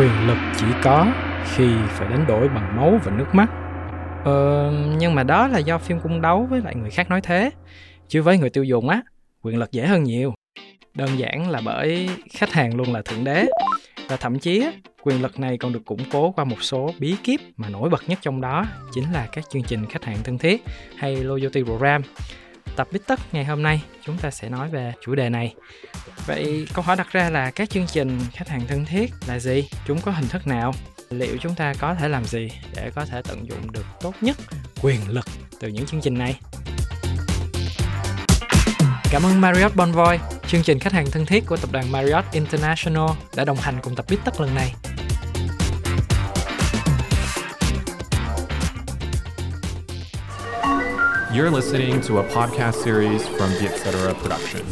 quyền lực chỉ có khi phải đánh đổi bằng máu và nước mắt. Ờ, nhưng mà đó là do phim cung đấu với lại người khác nói thế. Chứ với người tiêu dùng á quyền lực dễ hơn nhiều. Đơn giản là bởi khách hàng luôn là thượng đế. Và thậm chí quyền lực này còn được củng cố qua một số bí kíp mà nổi bật nhất trong đó chính là các chương trình khách hàng thân thiết hay loyalty program tập Bít Tất ngày hôm nay chúng ta sẽ nói về chủ đề này. Vậy câu hỏi đặt ra là các chương trình khách hàng thân thiết là gì? Chúng có hình thức nào? Liệu chúng ta có thể làm gì để có thể tận dụng được tốt nhất quyền lực từ những chương trình này? Cảm ơn Marriott Bonvoy, chương trình khách hàng thân thiết của tập đoàn Marriott International đã đồng hành cùng tập Bít Tất lần này. You're listening to a podcast series from the Etc. Production.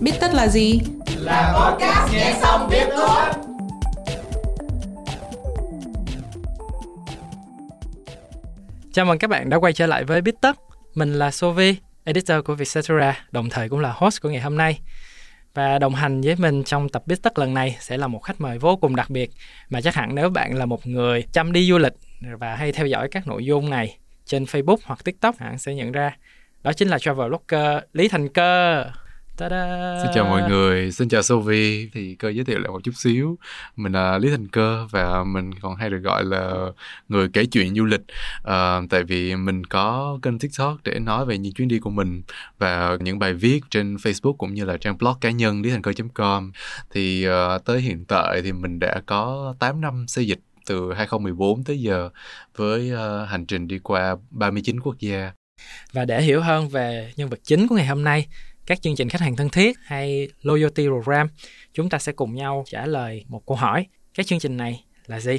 Biết tất là gì? Là podcast nghe xong biết thôi. Chào mừng các bạn đã quay trở lại với Bít Tất. Mình là Sovi, editor của Vietcetera, đồng thời cũng là host của ngày hôm nay. Và đồng hành với mình trong tập Bít Tất lần này sẽ là một khách mời vô cùng đặc biệt mà chắc hẳn nếu bạn là một người chăm đi du lịch và hay theo dõi các nội dung này trên Facebook hoặc TikTok bạn sẽ nhận ra. Đó chính là travel blogger Lý Thành Cơ. Ta-da. Xin chào mọi người, xin chào Sovi. Thì cơ giới thiệu lại một chút xíu. Mình là Lý Thành Cơ và mình còn hay được gọi là người kể chuyện du lịch. À, tại vì mình có kênh TikTok để nói về những chuyến đi của mình và những bài viết trên Facebook cũng như là trang blog cá nhân lý thành cơ.com. Thì à, tới hiện tại thì mình đã có 8 năm xây dịch từ 2014 tới giờ với uh, hành trình đi qua 39 quốc gia. Và để hiểu hơn về nhân vật chính của ngày hôm nay, các chương trình khách hàng thân thiết hay loyalty program, chúng ta sẽ cùng nhau trả lời một câu hỏi. Các chương trình này là gì?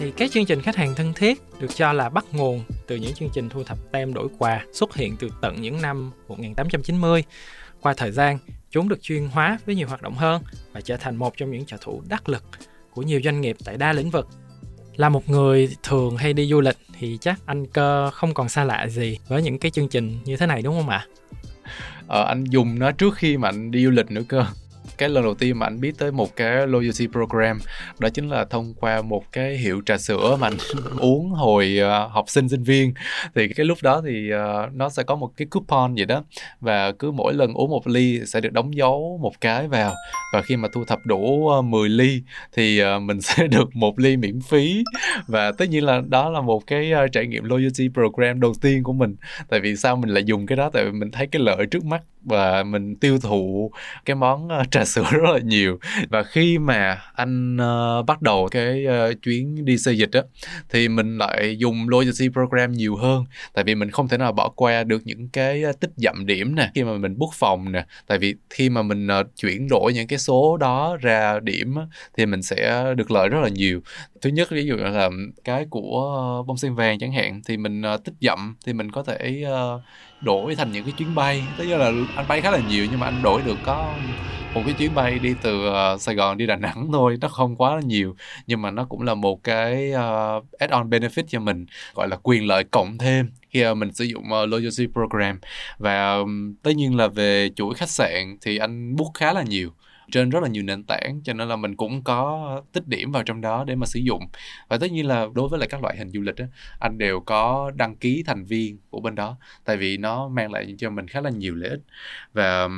Thì các chương trình khách hàng thân thiết được cho là bắt nguồn từ những chương trình thu thập tem đổi quà xuất hiện từ tận những năm 1890. Qua thời gian, chúng được chuyên hóa với nhiều hoạt động hơn và trở thành một trong những trợ thủ đắc lực của nhiều doanh nghiệp tại đa lĩnh vực là một người thường hay đi du lịch thì chắc anh cơ không còn xa lạ gì với những cái chương trình như thế này đúng không ạ? Ờ, anh dùng nó trước khi mà anh đi du lịch nữa cơ cái lần đầu tiên mà anh biết tới một cái loyalty program đó chính là thông qua một cái hiệu trà sữa mà anh uống hồi uh, học sinh sinh viên. Thì cái lúc đó thì uh, nó sẽ có một cái coupon gì đó và cứ mỗi lần uống một ly sẽ được đóng dấu một cái vào. Và khi mà thu thập đủ ờ, uh, 10 ly thì uh, mình sẽ được một ly miễn phí. Và tất nhiên là đó là một cái uh, trải nghiệm loyalty program đầu tiên của mình. Tại vì sao mình lại dùng cái đó? Tại vì mình thấy cái lợi trước mắt và mình tiêu thụ cái món ờ, trà sữa rất là nhiều. Và khi mà anh uh, bắt đầu cái uh, chuyến đi xây dịch á thì mình lại dùng loyalty program nhiều hơn. Tại vì mình không thể nào bỏ qua được những cái tích dặm điểm nè khi mà mình book phòng nè. Tại vì khi mà mình uh, chuyển đổi những cái số đó ra điểm á, thì mình sẽ được lợi rất là nhiều. Thứ nhất ví dụ là cái của bông sen vàng chẳng hạn thì mình uh, tích dặm thì mình có thể uh, đổi thành những cái chuyến bay. Tức là anh bay khá là nhiều nhưng mà anh đổi được có một cái chuyến bay đi từ ờ, Sài Gòn đi Đà Nẵng thôi nó không quá là nhiều. Nhưng mà nó cũng là một cái uh, add-on benefit cho mình gọi là quyền lợi cộng thêm khi uh, mình sử dụng uh, loyalty program. Và um, tất nhiên là về chuỗi khách sạn thì anh book khá là nhiều trên rất là nhiều nền tảng cho nên là mình cũng có tích điểm vào trong đó để mà sử dụng. Và tất nhiên là đối với lại các loại hình du lịch á anh đều có đăng ký thành viên của bên đó tại vì nó mang lại cho mình khá là nhiều lợi ích. Và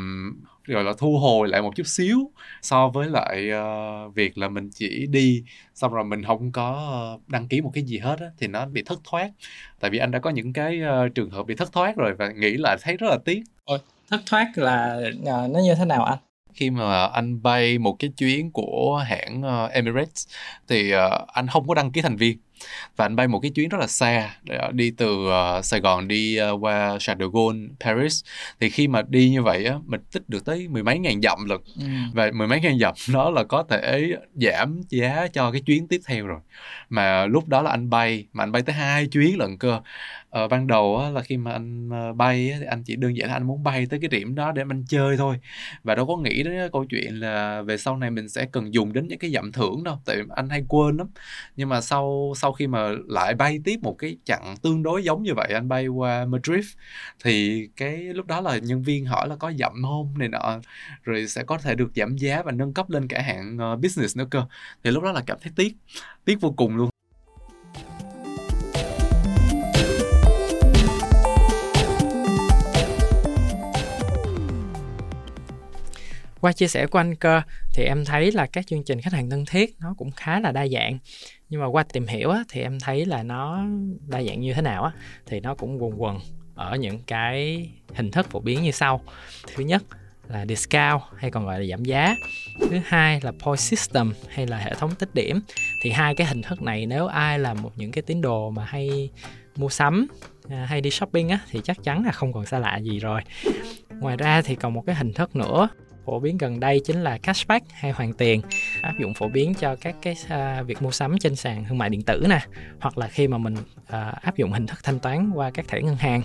gọi là thu hồi lại một chút xíu so với lại uh, việc là mình chỉ đi xong rồi mình không có ờ, đăng ký một cái gì hết á, thì nó bị thất thoát. Tại vì anh đã có những cái uh, trường hợp bị thất thoát rồi và nghĩ là thấy rất là tiếc. Ôi, thất thoát là uh, nó như thế nào anh? Khi mà anh bay một cái chuyến của hãng uh, Emirates thì uh, anh không có đăng ký thành viên. Và anh bay một cái chuyến rất là xa để đi từ Sài Gòn đi qua Charles de Gaulle Paris. Thì khi mà đi như vậy á mình tích được tới mười mấy ngàn dặm lần ừ. và mười mấy ngàn dặm đó là có thể giảm giá cho cái chuyến tiếp theo rồi. Mà lúc đó là anh bay mà anh bay tới hai chuyến lần cơ ờ, ban đầu á, là khi mà anh ờ, bay á, thì anh chỉ đơn giản là anh muốn bay tới cái điểm đó để anh chơi thôi. Và đâu có nghĩ đến cái câu chuyện là về sau này mình sẽ cần dùng đến những cái dặm thưởng đâu tại vì anh hay quên lắm. Nhưng mà sau sau khi mà lại bay tiếp một cái chặng tương đối giống như vậy anh bay qua Madrid thì cái lúc đó là nhân viên hỏi là có dặm không này nọ rồi sẽ có thể được giảm giá và nâng cấp lên cả hạng ờ, business nữa cơ. Thì lúc đó là cảm thấy tiếc tiếc vô cùng luôn. Qua chia sẻ của anh cơ thì em thấy là các chương trình khách hàng thân thiết nó cũng khá là đa dạng. Nhưng mà qua tìm hiểu á, thì em thấy là nó đa dạng như thế nào á thì nó cũng quần quần ở những cái hình thức phổ biến như sau. Thứ nhất là discount hay còn gọi là giảm giá. Thứ hai là point system hay là hệ thống tích điểm. Thì hai cái hình thức này nếu ai là một những cái tín đồ mà hay mua sắm à, hay đi shopping á thì chắc chắn là không còn xa lạ gì rồi. Ngoài ra thì còn một cái hình thức nữa phổ biến gần đây chính là cashback hay hoàn tiền áp dụng phổ biến cho các cái uh, việc mua sắm trên sàn thương mại điện tử nè hoặc là khi mà mình uh, áp dụng hình thức thanh toán qua các thẻ ngân hàng.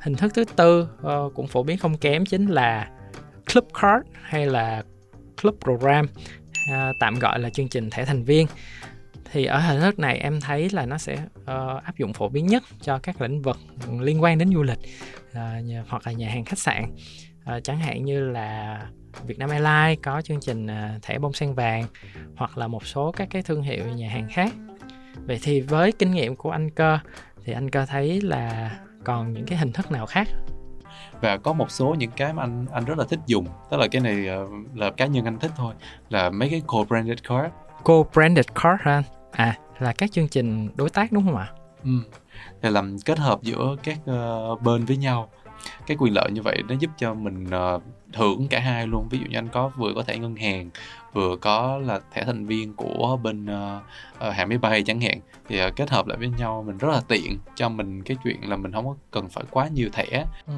Hình thức thứ tư uh, cũng phổ biến không kém chính là club card hay là club program uh, tạm gọi là chương trình thẻ thành viên. Thì ở hình thức này em thấy là nó sẽ uh, áp dụng phổ biến nhất cho các lĩnh vực liên quan đến du lịch uh, hoặc là nhà hàng khách sạn uh, chẳng hạn như là Vietnam Airlines có chương trình uh, thẻ bông sen vàng hoặc là một số các cái thương hiệu nhà hàng khác. Vậy thì với kinh nghiệm của anh cơ thì anh cơ thấy là còn những cái hình thức nào khác? Và có một số những cái mà anh anh rất là thích dùng. Tức là cái này uh, là cá nhân anh thích thôi. Là mấy cái co-branded card. Co-branded card ha à là các chương trình đối tác đúng không ạ? Ừ. Để làm kết hợp giữa các uh, bên với nhau cái quyền lợi như vậy nó giúp cho mình uh, hưởng cả hai luôn ví dụ như anh có vừa có thẻ ngân hàng vừa có là thẻ thành viên của bên uh, uh, hãng máy bay chẳng hạn thì uh, kết hợp lại với nhau mình rất là tiện cho mình cái chuyện là mình không có cần phải quá nhiều thẻ ừ.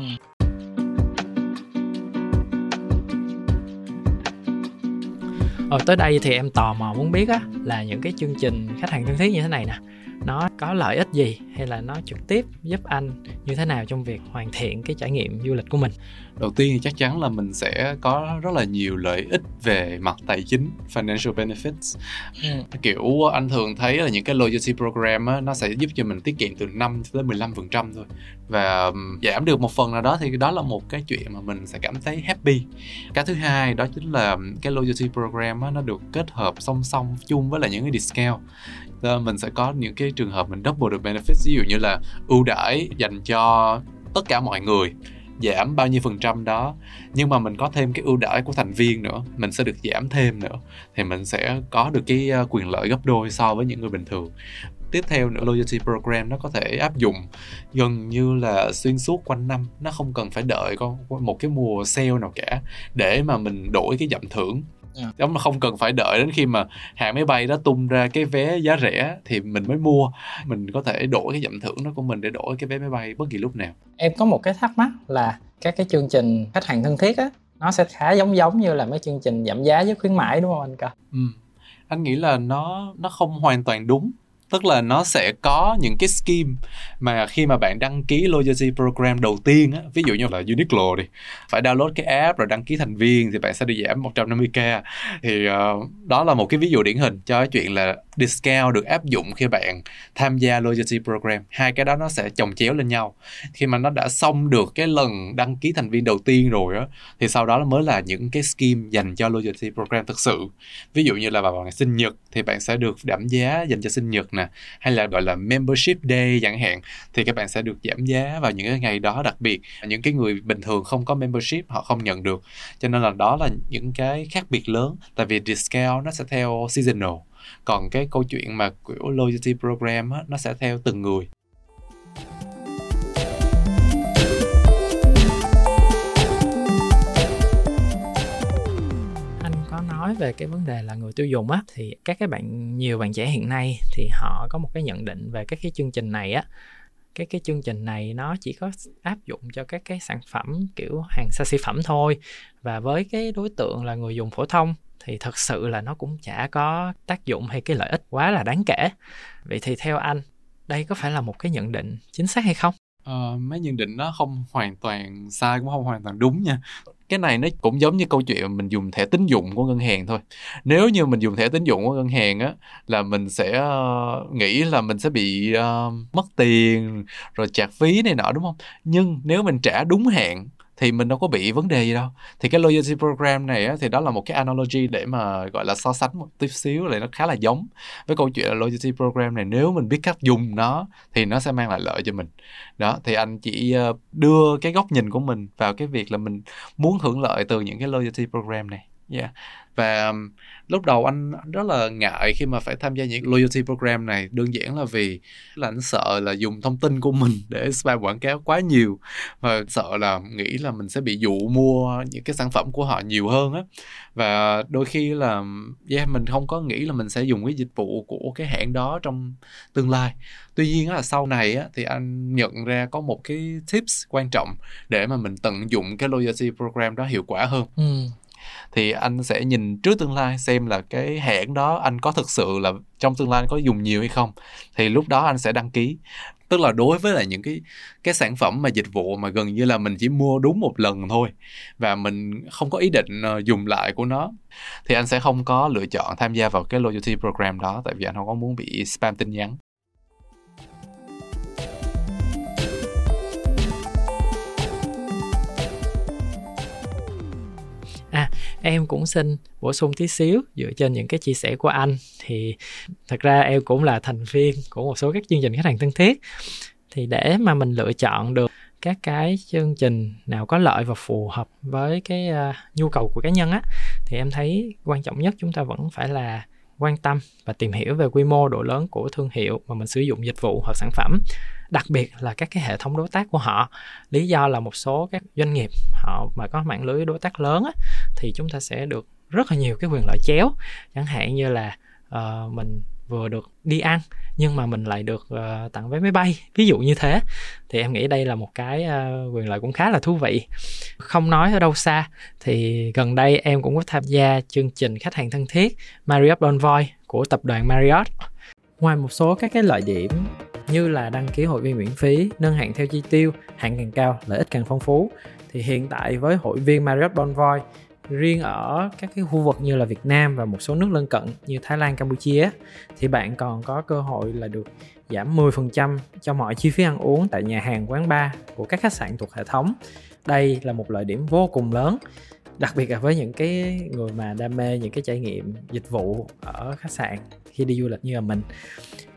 Ờ, tới đây thì em tò mò muốn biết á là những cái chương trình khách hàng thân thiết như thế này nè nó có lợi ích gì hay là nó trực tiếp giúp anh như thế nào trong việc hoàn thiện cái trải nghiệm du lịch của mình? Đầu tiên thì chắc chắn là mình sẽ có rất là nhiều lợi ích về mặt tài chính financial benefits. Ừ. kiểu anh thường thấy là những cái loyalty program á, nó sẽ giúp cho mình tiết kiệm từ 5 tới 15 phần trăm thôi. Và giảm được một phần nào đó thì đó là một cái chuyện mà mình sẽ cảm thấy happy. Cái thứ hai đó chính là cái loyalty program á, nó được kết hợp song song chung với là những cái discount Ờ, mình sẽ có những cái trường hợp mình double được benefits. Ví dụ như là ưu đãi dành cho tất cả mọi người, giảm bao nhiêu phần trăm đó. Nhưng mà mình có thêm cái ưu đãi của thành viên nữa, mình sẽ được giảm thêm nữa. Thì mình sẽ có được cái ờ, quyền lợi gấp đôi so với những người bình thường. Tiếp theo nữa, loyalty program nó có thể áp dụng gần như là xuyên suốt quanh năm. Nó không cần phải đợi con một cái mùa sale nào cả để mà mình đổi cái giảm thưởng yeah. Dạ. mà không cần phải đợi đến khi mà hãng máy bay đó tung ra cái vé giá rẻ thì mình mới mua mình có thể đổi cái giảm thưởng đó của mình để đổi cái vé máy bay bất kỳ lúc nào em có một cái thắc mắc là các cái chương trình khách hàng thân thiết á nó sẽ khá giống giống như là mấy chương trình giảm giá với khuyến mãi đúng không anh ca ừ anh nghĩ là nó nó không hoàn toàn đúng tức là nó sẽ có những cái scheme mà khi mà bạn đăng ký loyalty program đầu tiên á, ví dụ như là Uniqlo đi phải download cái app rồi đăng ký thành viên thì bạn sẽ được giảm 150k thì uh, đó là một cái ví dụ điển hình cho cái chuyện là discount được áp dụng khi bạn tham gia loyalty program. Hai cái đó nó sẽ chồng chéo lên nhau. Khi mà nó đã xong được cái lần đăng ký thành viên đầu tiên rồi á, thì sau đó mới là những cái scheme dành cho loyalty program thực sự. Ví dụ như là vào ngày sinh nhật thì bạn sẽ được giảm giá dành cho sinh nhật nè, hay là gọi là membership day chẳng hạn, thì các bạn sẽ được giảm giá vào những cái ngày đó đặc biệt. Những cái người bình thường không có membership họ không nhận được. Cho nên là đó là những cái khác biệt lớn, tại vì discount nó sẽ theo seasonal còn cái câu chuyện mà kiểu loyalty program á, nó sẽ theo từng người. Anh có nói về cái vấn đề là người tiêu dùng á thì các cái bạn nhiều bạn trẻ hiện nay thì họ có một cái nhận định về các cái chương trình này á. Cái cái chương trình này nó chỉ có áp dụng cho các cái sản phẩm kiểu hàng xa xỉ phẩm thôi. Và với cái đối tượng là người dùng phổ thông thì thật sự là nó cũng chả có tác dụng hay cái lợi ích quá là đáng kể. Vậy thì theo anh đây có phải là một cái nhận định chính xác hay không? Ờ, mấy nhận định nó không hoàn toàn sai cũng không hoàn toàn đúng nha. Cái này nó cũng giống như câu chuyện mình dùng thẻ tín dụng của ngân hàng thôi. Nếu như mình dùng thẻ tín dụng của ngân hàng á là mình sẽ uh, nghĩ là mình sẽ bị uh, mất tiền rồi chạc phí này nọ đúng không? Nhưng nếu mình trả đúng hạn thì mình đâu có bị vấn đề gì đâu. Thì cái loyalty program này á, thì đó là một cái analogy để mà gọi là so sánh một tí xíu lại nó khá là giống với câu chuyện là loyalty program này. Nếu mình biết cách dùng nó thì nó sẽ mang lại lợi cho mình. Đó thì anh chỉ ờ, đưa cái góc nhìn của mình vào cái việc là mình muốn hưởng lợi từ những cái loyalty program này. Yeah và um, lúc đầu anh rất là ngại khi mà phải tham gia những loyalty program này. Đơn giản là vì là anh sợ là dùng thông tin của mình để spam quảng cáo quá nhiều. Và sợ là nghĩ là mình sẽ bị dụ mua những cái sản phẩm của họ nhiều hơn á. Và đôi khi là um, yeah, mình không có nghĩ là mình sẽ dùng cái dịch vụ của cái hãng đó trong tương lai. Tuy nhiên là sau này á, thì anh nhận ra có một cái tips quan trọng để mà mình tận dụng cái loyalty program đó hiệu quả hơn. Ừ thì anh sẽ nhìn trước tương lai xem là cái hãng đó anh có thực sự là trong tương lai anh có dùng nhiều hay không. Thì lúc đó anh sẽ đăng ký. Tức là đối với là những cái cái sản phẩm mà dịch vụ mà gần như là mình chỉ mua đúng một lần thôi và mình không có ý định ờ, dùng lại của nó, thì anh sẽ không có lựa chọn tham gia vào cái loyalty program đó tại vì anh không có muốn bị spam tin nhắn. Em cũng xin bổ sung tí xíu dựa trên những cái chia sẻ của anh. Thì thật ra em cũng là thành viên của một số các chương trình khách hàng thân thiết. Thì để mà mình lựa chọn được các cái chương trình nào có lợi và phù hợp với cái uh, nhu cầu của cá nhân á thì em thấy quan trọng nhất chúng ta vẫn phải là quan tâm và tìm hiểu về quy mô độ lớn của thương hiệu mà mình sử dụng dịch vụ hoặc sản phẩm đặc biệt là các cái hệ thống đối tác của họ. Lý do là một số các doanh nghiệp họ mà có mạng lưới đối tác lớn á, thì chúng ta sẽ được rất là nhiều cái quyền lợi chéo. Chẳng hạn như là uh, mình vừa được đi ăn nhưng mà mình lại được uh, tặng vé máy bay. Ví dụ như thế. Thì em nghĩ đây là một cái uh, quyền lợi cũng khá là thú vị. Không nói ở đâu xa thì gần đây em cũng có tham gia chương trình khách hàng thân thiết Marriott Bonvoy của tập đoàn Marriott. Ngoài một số các cái lợi điểm như là đăng ký hội viên miễn phí nâng hạng theo chi tiêu hạng càng cao lợi ích càng phong phú thì hiện tại với hội viên Marriott Bonvoy riêng ở các cái khu vực như là Việt Nam và một số nước lân cận như Thái Lan, Campuchia thì bạn còn có cơ hội là được giảm 10% cho mọi chi phí ăn uống tại nhà hàng quán bar của các khách sạn thuộc hệ thống. Đây là một lợi điểm vô cùng lớn đặc biệt là với những cái người mà đam mê những cái trải nghiệm dịch vụ ở khách sạn khi đi du lịch như là mình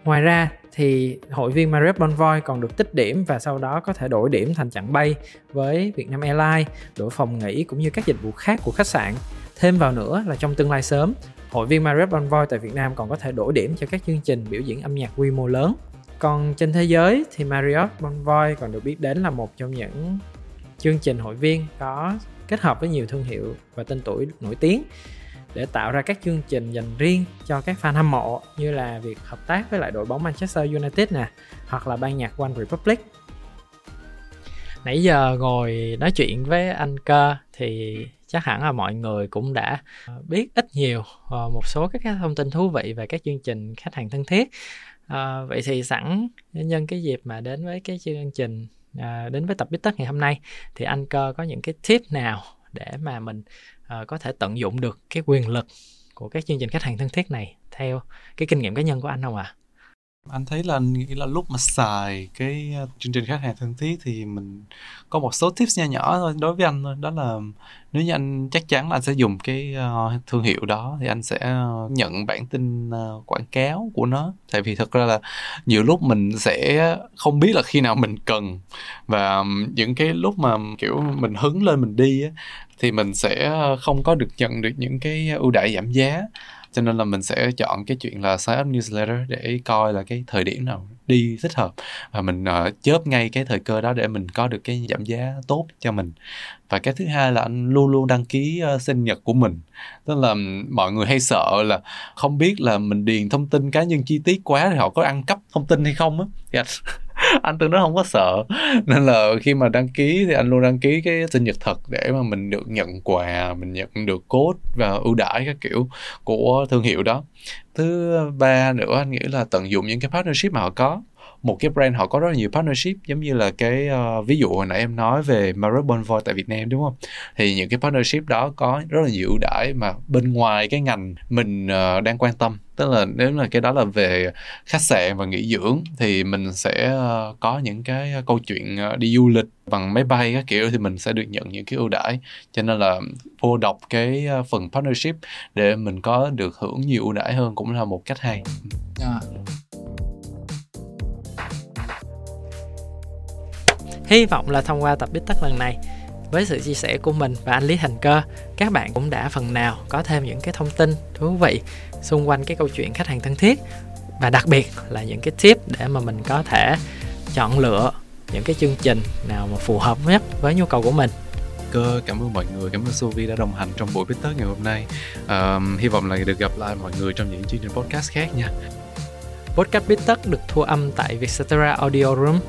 ngoài ra thì hội viên Marriott Bonvoy còn được tích điểm và sau đó có thể đổi điểm thành chặng bay với Vietnam Airlines, đổi phòng nghỉ cũng như các dịch vụ khác của khách sạn. Thêm vào nữa là trong tương lai sớm, hội viên Marriott Bonvoy tại Việt Nam còn có thể đổi điểm cho các chương trình biểu diễn âm nhạc quy mô lớn. Còn trên thế giới thì Marriott Bonvoy còn được biết đến là một trong những chương trình hội viên có kết hợp với nhiều thương hiệu và tên tuổi nổi tiếng để tạo ra các chương trình dành riêng cho các fan hâm mộ như là việc hợp tác với lại đội bóng Manchester United nè hoặc là ban nhạc One Republic. Nãy giờ ngồi nói chuyện với anh cơ thì chắc hẳn là mọi người cũng đã biết ít nhiều ờ, một số các thông tin thú vị về các chương trình khách hàng thân thiết. À, vậy thì sẵn nhân cái dịp mà đến với cái chương trình à, đến với tập bít tất ngày hôm nay thì anh cơ có những cái tip nào để mà mình uh, có thể tận dụng được cái quyền lực của các chương trình khách hàng thân thiết này theo cái kinh nghiệm cá nhân của anh không ạ? À? Anh thấy là nghĩ là lúc mà xài cái ờ, chương trình khách hàng thân thiết thì mình có một số tips nhỏ nhỏ thôi. Đối với anh thôi đó là nếu như anh chắc chắn là anh sẽ dùng cái uh, thương hiệu đó thì anh sẽ ờ, nhận bản tin uh, quảng cáo của nó. Tại vì thật ra là nhiều lúc mình sẽ không biết là khi nào mình cần và những cái lúc mà kiểu mình hứng lên mình đi á, thì mình sẽ không có được nhận được những cái ưu đãi giảm giá cho nên là mình sẽ chọn cái chuyện là sign up newsletter để coi là cái thời điểm nào đi thích hợp. Và mình uh, chớp ngay cái thời cơ đó để mình có được cái giảm giá tốt cho mình. Và cái thứ hai là anh luôn luôn đăng ký uh, sinh nhật của mình. Tức là mọi người hay sợ là không biết là mình điền thông tin cá nhân chi tiết quá thì họ có ăn cắp thông tin hay không á. Thì anh anh tương đối không có sợ. Nên là khi mà đăng ký thì anh luôn đăng ký cái sinh nhật thật để mà mình được nhận quà, mình nhận được code và ưu đãi các kiểu của thương hiệu đó. Thứ ba nữa, anh nghĩ là tận dụng những cái partnership mà họ có một cái brand họ có rất là nhiều partnership giống như là cái uh, ví dụ hồi nãy em nói về Maroc Bonvoy tại Việt Nam đúng không? Thì những cái partnership đó có rất là nhiều ưu đãi mà bên ngoài cái ngành mình uh, đang quan tâm. Tức là nếu là cái đó là về khách sạn và nghỉ dưỡng thì mình sẽ uh, có những cái câu chuyện uh, đi du lịch bằng máy bay các kiểu thì mình sẽ được nhận những cái ưu đãi. Cho nên là vô đọc cái phần partnership để mình có được hưởng nhiều ưu đãi hơn cũng là một cách hay. À. Hy vọng là thông qua tập Bít Tất lần này với sự chia sẻ của mình và anh Lý Thành Cơ, các bạn cũng đã phần nào có thêm những cái thông tin thú vị xung quanh cái câu chuyện khách hàng thân thiết và đặc biệt là những cái tip để mà mình có thể chọn lựa những cái chương trình nào mà phù hợp nhất với nhu cầu của mình. Cơ cảm ơn mọi người cảm ơn Sovi đã đồng hành trong buổi biết ngày hôm nay. Um, hy vọng là được gặp lại mọi người trong những chương trình podcast khác nha. Podcast Biết Tất được thu âm tại Vietcetera Audio Room